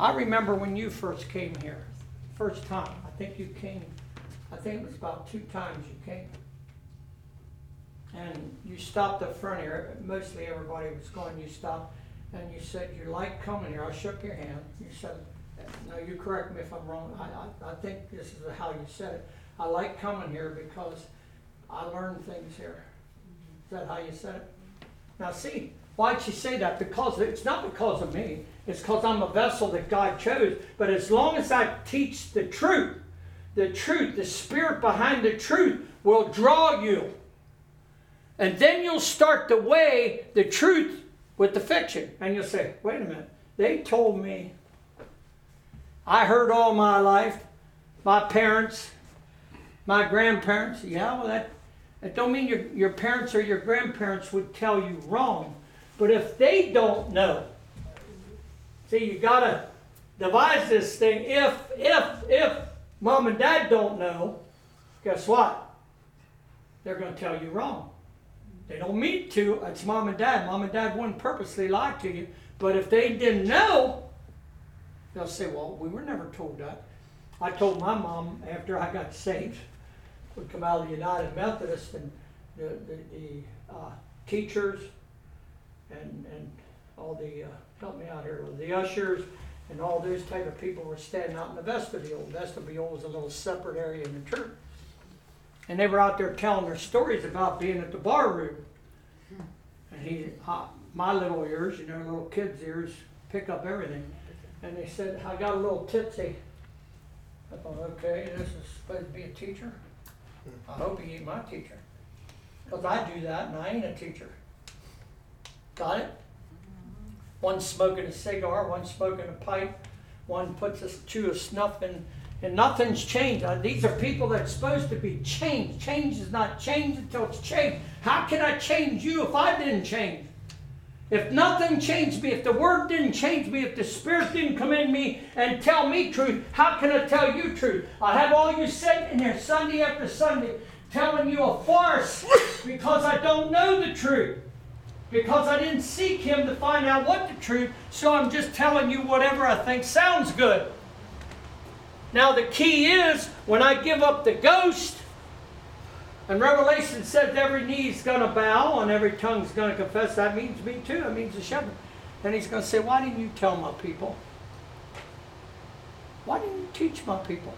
I remember when you first came here, first time. I think you came, I think it was about two times you came. And you stopped up front here, mostly everybody was going, you stopped, and you said you like coming here. I shook your hand. You said, no, you correct me if I'm wrong. I, I, I think this is how you said it. I like coming here because I learn things here. Is that how you said it? Now, see, why'd she say that? Because it's not because of me. It's because I'm a vessel that God chose. But as long as I teach the truth, the truth, the spirit behind the truth will draw you. And then you'll start to weigh the truth with the fiction. And you'll say, wait a minute, they told me. I heard all my life, my parents, my grandparents. Yeah, well, that, that don't mean your, your parents or your grandparents would tell you wrong. But if they don't know, see, you got to devise this thing. If, if, if mom and dad don't know, guess what? They're going to tell you wrong. They don't mean to. It's mom and dad. Mom and dad wouldn't purposely lie to you. But if they didn't know, they'll say, well, we were never told that. I told my mom after I got saved, we come out of the United Methodist, and the, the, the uh, teachers and, and all the, uh, help me out here, with the ushers and all those type of people were standing out in the vestibule. Vestibule was a little separate area in the church. And they were out there telling their stories about being at the bar room. And he, uh, my little ears, you know, little kids' ears, pick up everything. And they said, I got a little tipsy. I thought, okay, this is supposed to be a teacher. I hope he ain't my teacher. Because I do that and I ain't a teacher. Got it? One smoking a cigar, one smoking a pipe, one puts a chew of snuff in and nothing's changed. Uh, these are people that's supposed to be changed. Change is not changed until it's changed. How can I change you if I didn't change? If nothing changed me, if the word didn't change me, if the spirit didn't come in me and tell me truth, how can I tell you truth? I have all you sitting in here Sunday after Sunday telling you a farce because I don't know the truth. Because I didn't seek him to find out what the truth, so I'm just telling you whatever I think sounds good. Now, the key is when I give up the ghost, and Revelation says every knee's going to bow and every tongue's going to confess, that means me too. That means the shepherd. And he's going to say, Why didn't you tell my people? Why didn't you teach my people?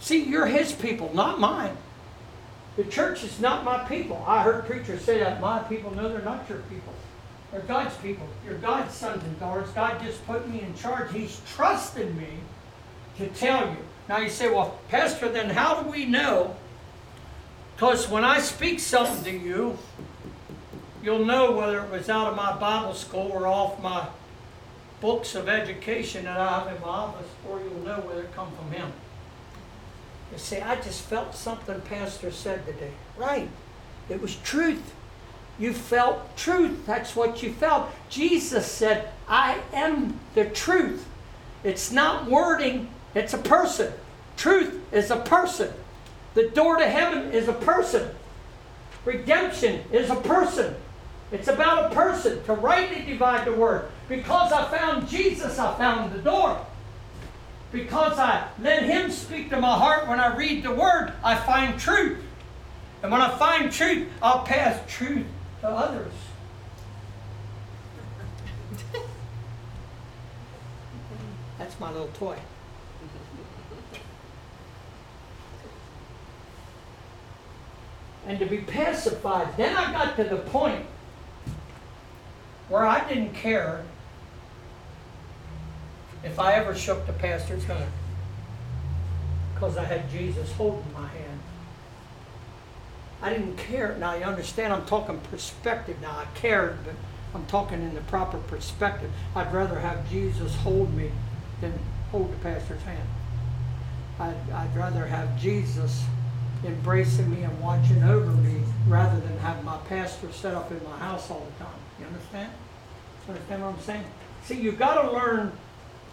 See, you're his people, not mine. The church is not my people. I heard preachers say that my people. No, they're not your people. They're God's people. You're God's sons and daughters. God just put me in charge. He's trusted me to tell you. Now you say, well, Pastor, then how do we know? Because when I speak something to you, you'll know whether it was out of my Bible school or off my books of education that I have in my office, or you'll know whether it come from him. You say, I just felt something Pastor said today. Right. It was truth. You felt truth. That's what you felt. Jesus said, I am the truth. It's not wording, it's a person. Truth is a person. The door to heaven is a person. Redemption is a person. It's about a person to rightly divide the word. Because I found Jesus, I found the door. Because I let Him speak to my heart when I read the word, I find truth. And when I find truth, I'll pass truth to others. That's my little toy. And to be pacified, then I got to the point where I didn't care if I ever shook the pastor's hand because I had Jesus holding my hand. I didn't care. Now, you understand, I'm talking perspective now. I cared, but I'm talking in the proper perspective. I'd rather have Jesus hold me than hold the pastor's hand. I'd, I'd rather have Jesus embracing me and watching over me rather than have my pastor set up in my house all the time. You understand? You understand what I'm saying? See, you've got to learn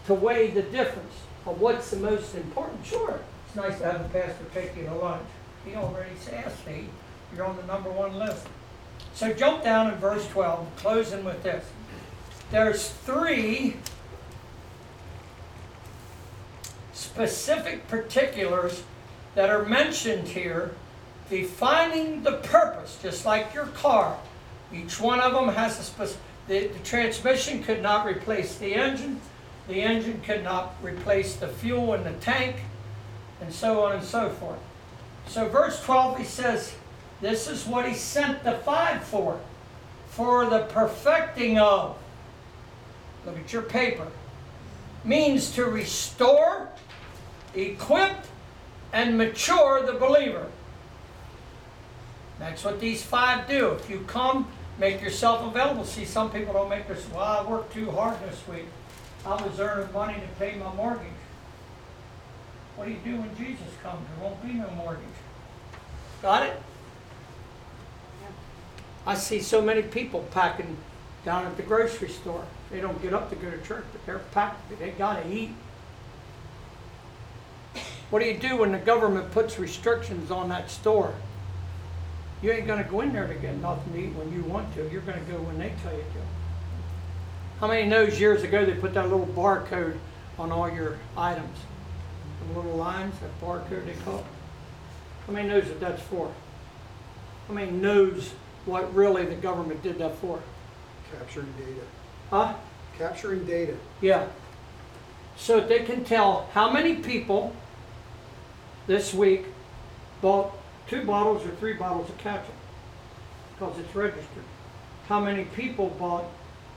to weigh the difference of what's the most important. Sure, it's nice to have a pastor take you to lunch. He already says, see, you're on the number one list. So jump down in verse 12, closing with this. there's three specific particulars that are mentioned here defining the purpose, just like your car. Each one of them has a specific, the, the transmission could not replace the engine, the engine could not replace the fuel in the tank, and so on and so forth. So, verse 12, he says, This is what he sent the five for for the perfecting of. Look at your paper. Means to restore, equip, and mature the believer. That's what these five do. If you come, make yourself available. See, some people don't make this. Well, I worked too hard this week. I was earning money to pay my mortgage. What do you do when Jesus comes? There won't be no mortgage. Got it? I see so many people packing down at the grocery store. They don't get up to go to church, but they're packed. They got to eat. What do you do when the government puts restrictions on that store? You ain't going to go in there to get nothing to eat when you want to. You're going to go when they tell you to. How many knows years ago they put that little barcode on all your items? The little lines, that barcode they call it? How many knows what that's for? How many knows what really the government did that for? Capturing data. Huh? Capturing data. Yeah. So they can tell how many people this week bought two bottles or three bottles of ketchup because it's registered. How many people bought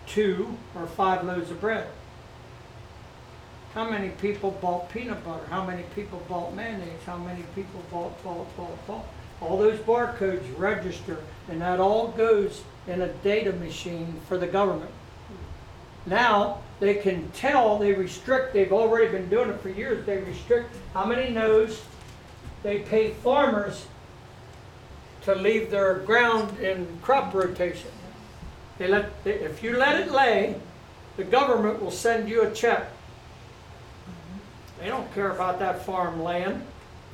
two or five loaves of bread? How many people bought peanut butter? How many people bought mayonnaise? How many people bought, bought, bought, bought? All those barcodes register, and that all goes in a data machine for the government. Now they can tell, they restrict, they've already been doing it for years, they restrict how many knows they pay farmers to leave their ground in crop rotation. They let, they, if you let it lay, the government will send you a check. They don't care about that farm land.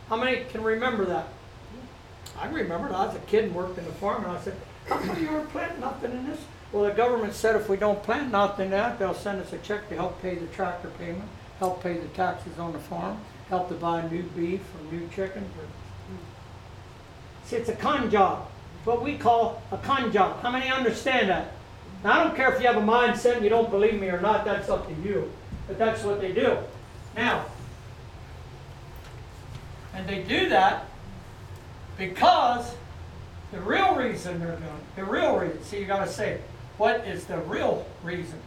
How many can remember that? I remember that I was a kid and worked in the farm, and I said, "How come you aren't planting nothing in this?" Well, the government said if we don't plant nothing in that, they'll send us a check to help pay the tractor payment, help pay the taxes on the farm, help to buy new beef or new chicken. See, it's a con job. What we call a con job. How many understand that? Now, I don't care if you have a mindset and you don't believe me or not. That's up to you. But that's what they do. Now, and they do that because the real reason they're doing the real reason, see, you got to say, what is the real reason?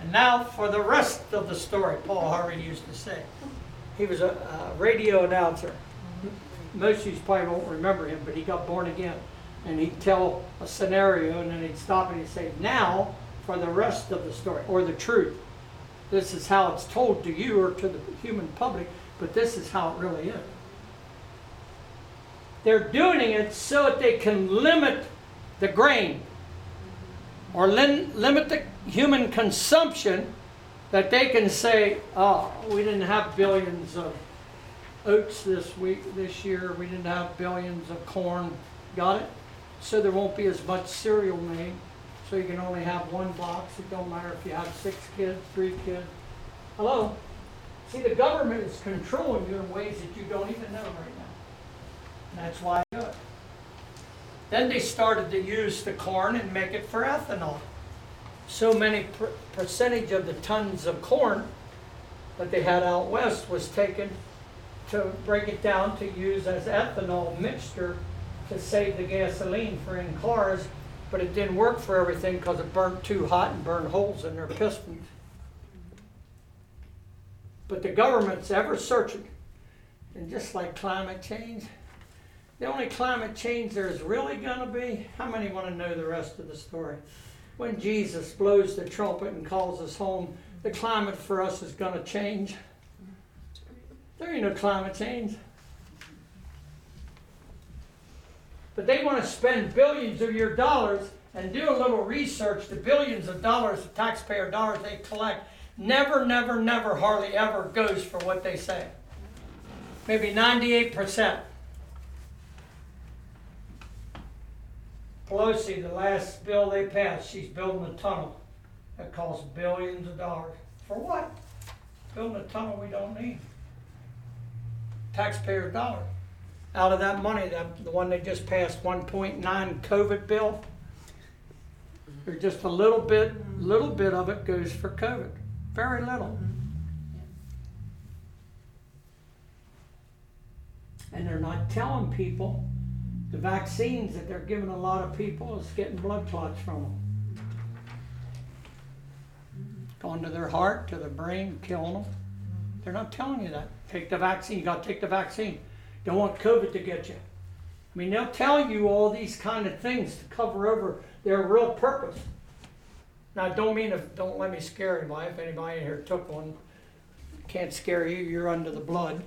And now for the rest of the story, Paul Harvey used to say. He was a, a radio announcer. Most of you probably won't remember him, but he got born again. And he'd tell a scenario and then he'd stop and he'd say, Now for the rest of the story, or the truth. This is how it's told to you or to the human public, but this is how it really is. They're doing it so that they can limit the grain or lim- limit the human consumption that they can say, oh, we didn't have billions of oats this week, this year, we didn't have billions of corn. Got it? So there won't be as much cereal made. So you can only have one box. It don't matter if you have six kids, three kids. Hello? See, the government is controlling you in ways that you don't even know right now. And that's why I do it. Then they started to use the corn and make it for ethanol. So many per- percentage of the tons of corn that they had out west was taken to break it down to use as ethanol mixture to save the gasoline for in cars, but it didn't work for everything because it burnt too hot and burned holes in their pistons. But the government's ever searching. And just like climate change, the only climate change there's really going to be, how many want to know the rest of the story? When Jesus blows the trumpet and calls us home, the climate for us is going to change. Ain't no climate change. But they want to spend billions of your dollars and do a little research. The billions of dollars, of taxpayer dollars they collect, never, never, never, hardly ever goes for what they say. Maybe 98%. Pelosi, the last bill they passed, she's building a tunnel that costs billions of dollars. For what? Building a tunnel we don't need. Taxpayers' dollars. Out of that money, that, the one they just passed, one point nine COVID bill, there's just a little bit, little bit of it goes for COVID. Very little. And they're not telling people the vaccines that they're giving a lot of people is getting blood clots from them. Going to their heart, to their brain, killing them. They're not telling you that. Take the vaccine. You got to take the vaccine. Don't want COVID to get you. I mean, they'll tell you all these kind of things to cover over their real purpose. Now, don't mean don't let me scare anybody. If anybody in here took one, can't scare you. You're under the blood.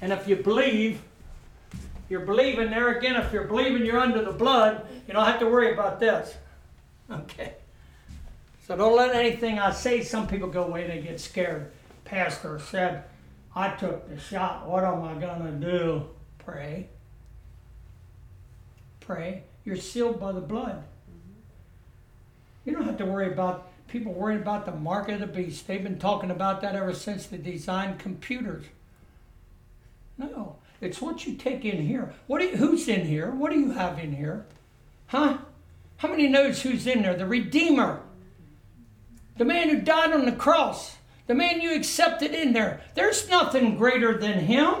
And if you believe, you're believing there again. If you're believing you're under the blood, you don't have to worry about this. Okay. So don't let anything I say. Some people go away. They get scared. Pastor said, "I took the shot. What am I gonna do? Pray. Pray. You're sealed by the blood. You don't have to worry about people worrying about the mark of the beast. They've been talking about that ever since they designed computers. No, it's what you take in here. What you, who's in here? What do you have in here? Huh? How many knows who's in there? The Redeemer. The man who died on the cross. The man you accepted in there. There's nothing greater than him.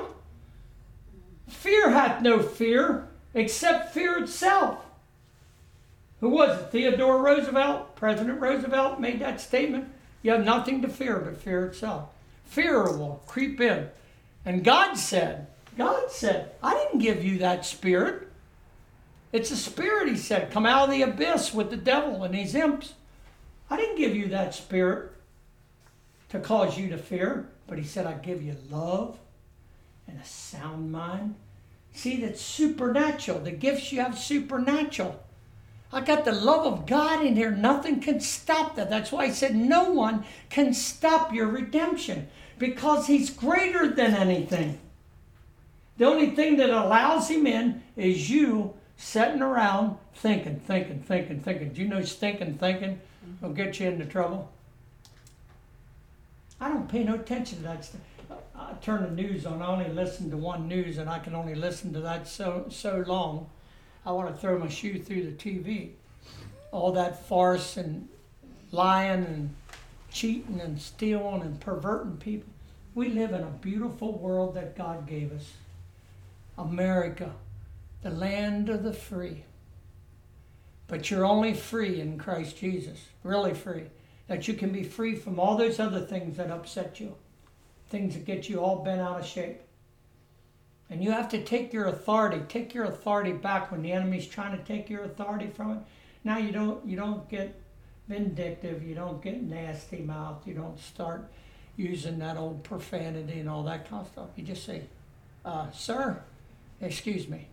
Fear hath no fear except fear itself. Who was it? Theodore Roosevelt? President Roosevelt made that statement. You have nothing to fear but fear itself. Fear will creep in. And God said, God said, I didn't give you that spirit. It's a spirit, he said, come out of the abyss with the devil and his imps. I didn't give you that spirit to cause you to fear, but he said, I give you love and a sound mind. See, that's supernatural. The gifts you have supernatural. I got the love of God in here. Nothing can stop that. That's why I said no one can stop your redemption because He's greater than anything. The only thing that allows Him in is you sitting around thinking, thinking, thinking, thinking. Do you know thinking, thinking will get you into trouble? I don't pay no attention to that stuff. I turn the news on. I only listen to one news, and I can only listen to that so so long. I want to throw my shoe through the TV. All that farce and lying and cheating and stealing and perverting people. We live in a beautiful world that God gave us. America, the land of the free. But you're only free in Christ Jesus, really free. That you can be free from all those other things that upset you, things that get you all bent out of shape. And you have to take your authority, take your authority back when the enemy's trying to take your authority from it. Now you don't you don't get vindictive, you don't get nasty mouth, you don't start using that old profanity and all that kind of stuff. You just say, uh, sir, excuse me.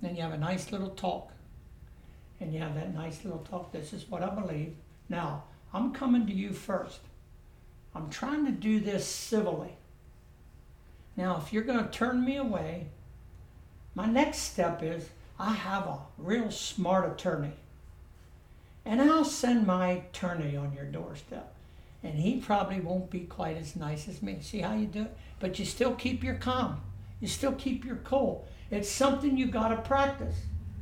Then you have a nice little talk. And you have that nice little talk. This is what I believe. Now, I'm coming to you first. I'm trying to do this civilly. Now, if you're going to turn me away, my next step is I have a real smart attorney. And I'll send my attorney on your doorstep. And he probably won't be quite as nice as me. See how you do it? But you still keep your calm. You still keep your cool. It's something you got to practice.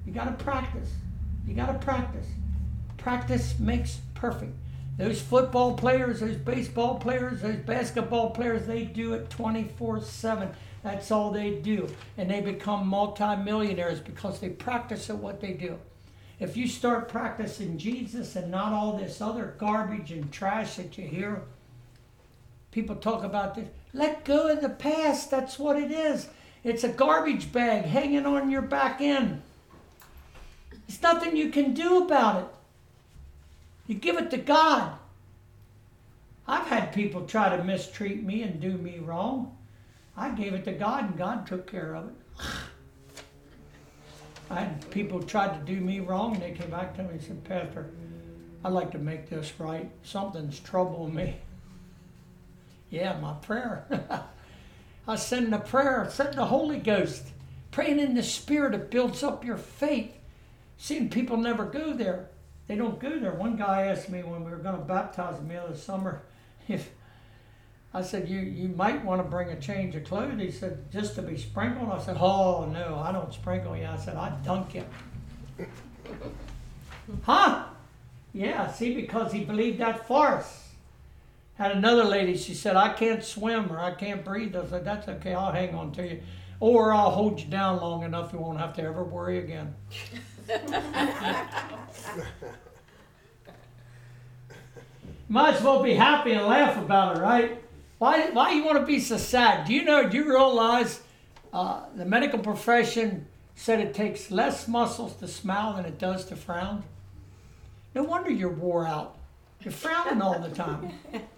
You got to practice. You got to practice. Practice makes perfect. Those football players, those baseball players, those basketball players, they do it 24 7. That's all they do. And they become multimillionaires because they practice at what they do. If you start practicing Jesus and not all this other garbage and trash that you hear, people talk about this. Let go of the past. That's what it is. It's a garbage bag hanging on your back end. There's nothing you can do about it. You give it to God. I've had people try to mistreat me and do me wrong. I gave it to God and God took care of it. I had people tried to do me wrong and they came back to me and said, Pastor, I'd like to make this right. Something's troubling me. Yeah, my prayer. I send a prayer, send the Holy Ghost. Praying in the Spirit, it builds up your faith. Seeing people never go there. They don't go there. One guy asked me when we were going to baptize him the other summer if I said, you, you might want to bring a change of clothes. He said, just to be sprinkled? I said, oh, no, I don't sprinkle you. I said, I dunk you. huh? Yeah, see, because he believed that farce. Had another lady, she said, I can't swim or I can't breathe. I said, that's okay, I'll hang on to you. Or I'll hold you down long enough you won't have to ever worry again. Might as well be happy and laugh about it, right? Why, why you want to be so sad? Do you know, do you realize uh, the medical profession said it takes less muscles to smile than it does to frown? No wonder you're wore out. You're frowning all the time.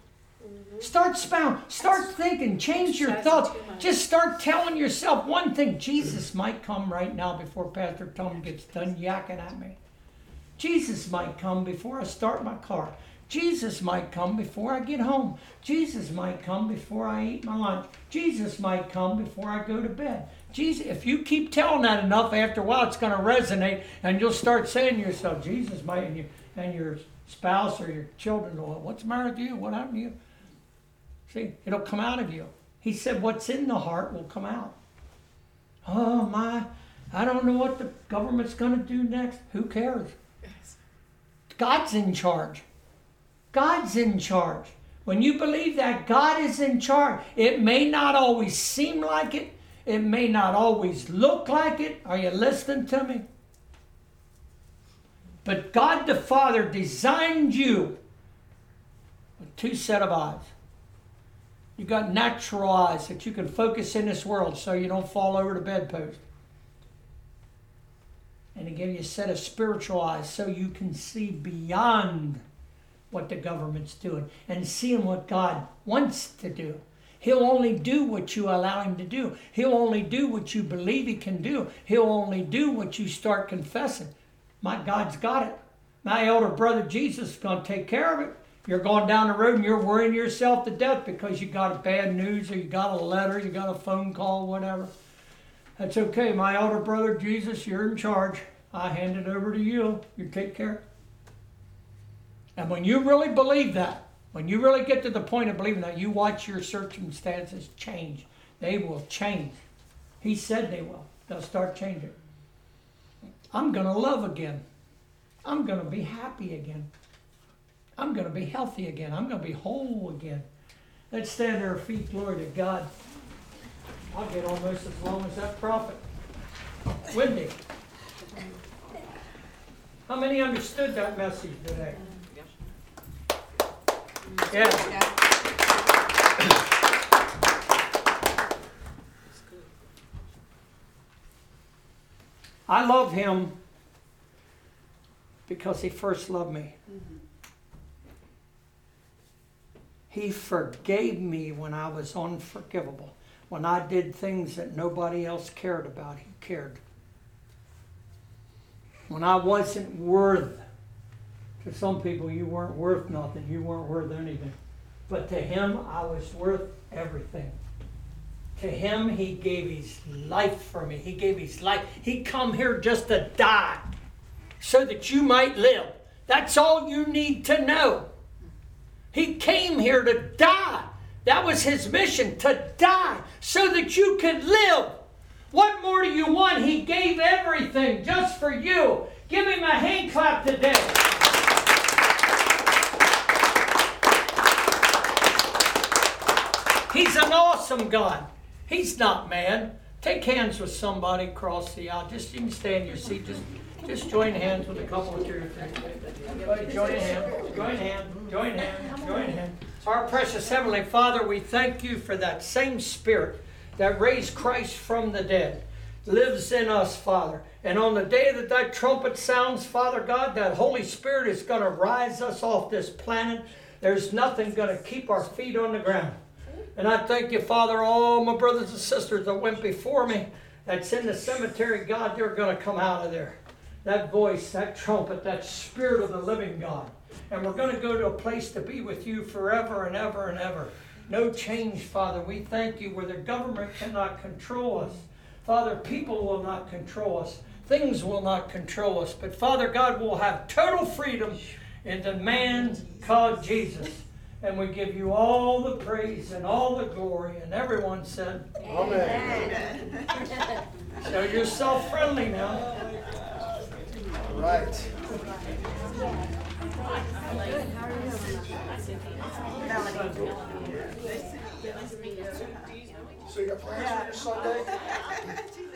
Start smiling. Start thinking. Change your thoughts. Just start telling yourself one thing. Jesus might come right now before Pastor Tom gets done yakking at me. Jesus might come before I start my car. Jesus might come before I get home. Jesus might come before I eat my lunch. Jesus might come before I go to bed. Jesus, if you keep telling that enough, after a while it's going to resonate, and you'll start saying to yourself, Jesus might, and, you, and your spouse or your children will, what's the matter with you? What happened to you? See, it'll come out of you. He said, what's in the heart will come out. Oh my, I don't know what the government's going to do next. Who cares? God's in charge. God's in charge. When you believe that God is in charge, it may not always seem like it, it may not always look like it. Are you listening to me? But God the Father designed you with two set of eyes. You got natural eyes that you can focus in this world so you don't fall over the bedpost. And gave you a set of spiritual eyes so you can see beyond what the government's doing and seeing what God wants to do. He'll only do what you allow him to do. He'll only do what you believe he can do. He'll only do what you start confessing. My God's got it. My elder brother Jesus is going to take care of it. You're going down the road and you're worrying yourself to death because you got bad news or you got a letter, you got a phone call, whatever. That's okay. My elder brother Jesus, you're in charge. I hand it over to you. You take care. And when you really believe that, when you really get to the point of believing that, you watch your circumstances change. They will change. He said they will. They'll start changing. I'm going to love again. I'm going to be happy again. I'm going to be healthy again. I'm going to be whole again. Let's stand our feet. Glory to God. I'll get almost as long as that prophet. Wendy. How many understood that message today? Yeah. I love him because he first loved me. Mm-hmm. He forgave me when I was unforgivable. When I did things that nobody else cared about, he cared. When I wasn't worth to some people, you weren't worth nothing. You weren't worth anything. But to him, I was worth everything. To him, he gave his life for me. He gave his life. He come here just to die so that you might live. That's all you need to know. He came here to die. That was his mission, to die so that you could live. What more do you want? He gave everything just for you. Give him a hand clap today. He's an awesome God. He's not mad. Take hands with somebody across the aisle. Just you can stay in your seat. Just just join hands with a couple of or three. Join hands. Join hands. Join hands. Join hands. Our precious Heavenly Father, we thank you for that same Spirit that raised Christ from the dead lives in us, Father. And on the day that that trumpet sounds, Father God, that Holy Spirit is going to rise us off this planet. There's nothing going to keep our feet on the ground. And I thank you, Father, all my brothers and sisters that went before me, that's in the cemetery, God, they're going to come out of there. That voice, that trumpet, that spirit of the living God. And we're going to go to a place to be with you forever and ever and ever. No change, Father. We thank you where the government cannot control us. Father, people will not control us. things will not control us, but Father God will have total freedom in the man called Jesus. And we give you all the praise and all the glory. And everyone said, Amen. So you're self friendly now. Right. So you got plans for your Sunday?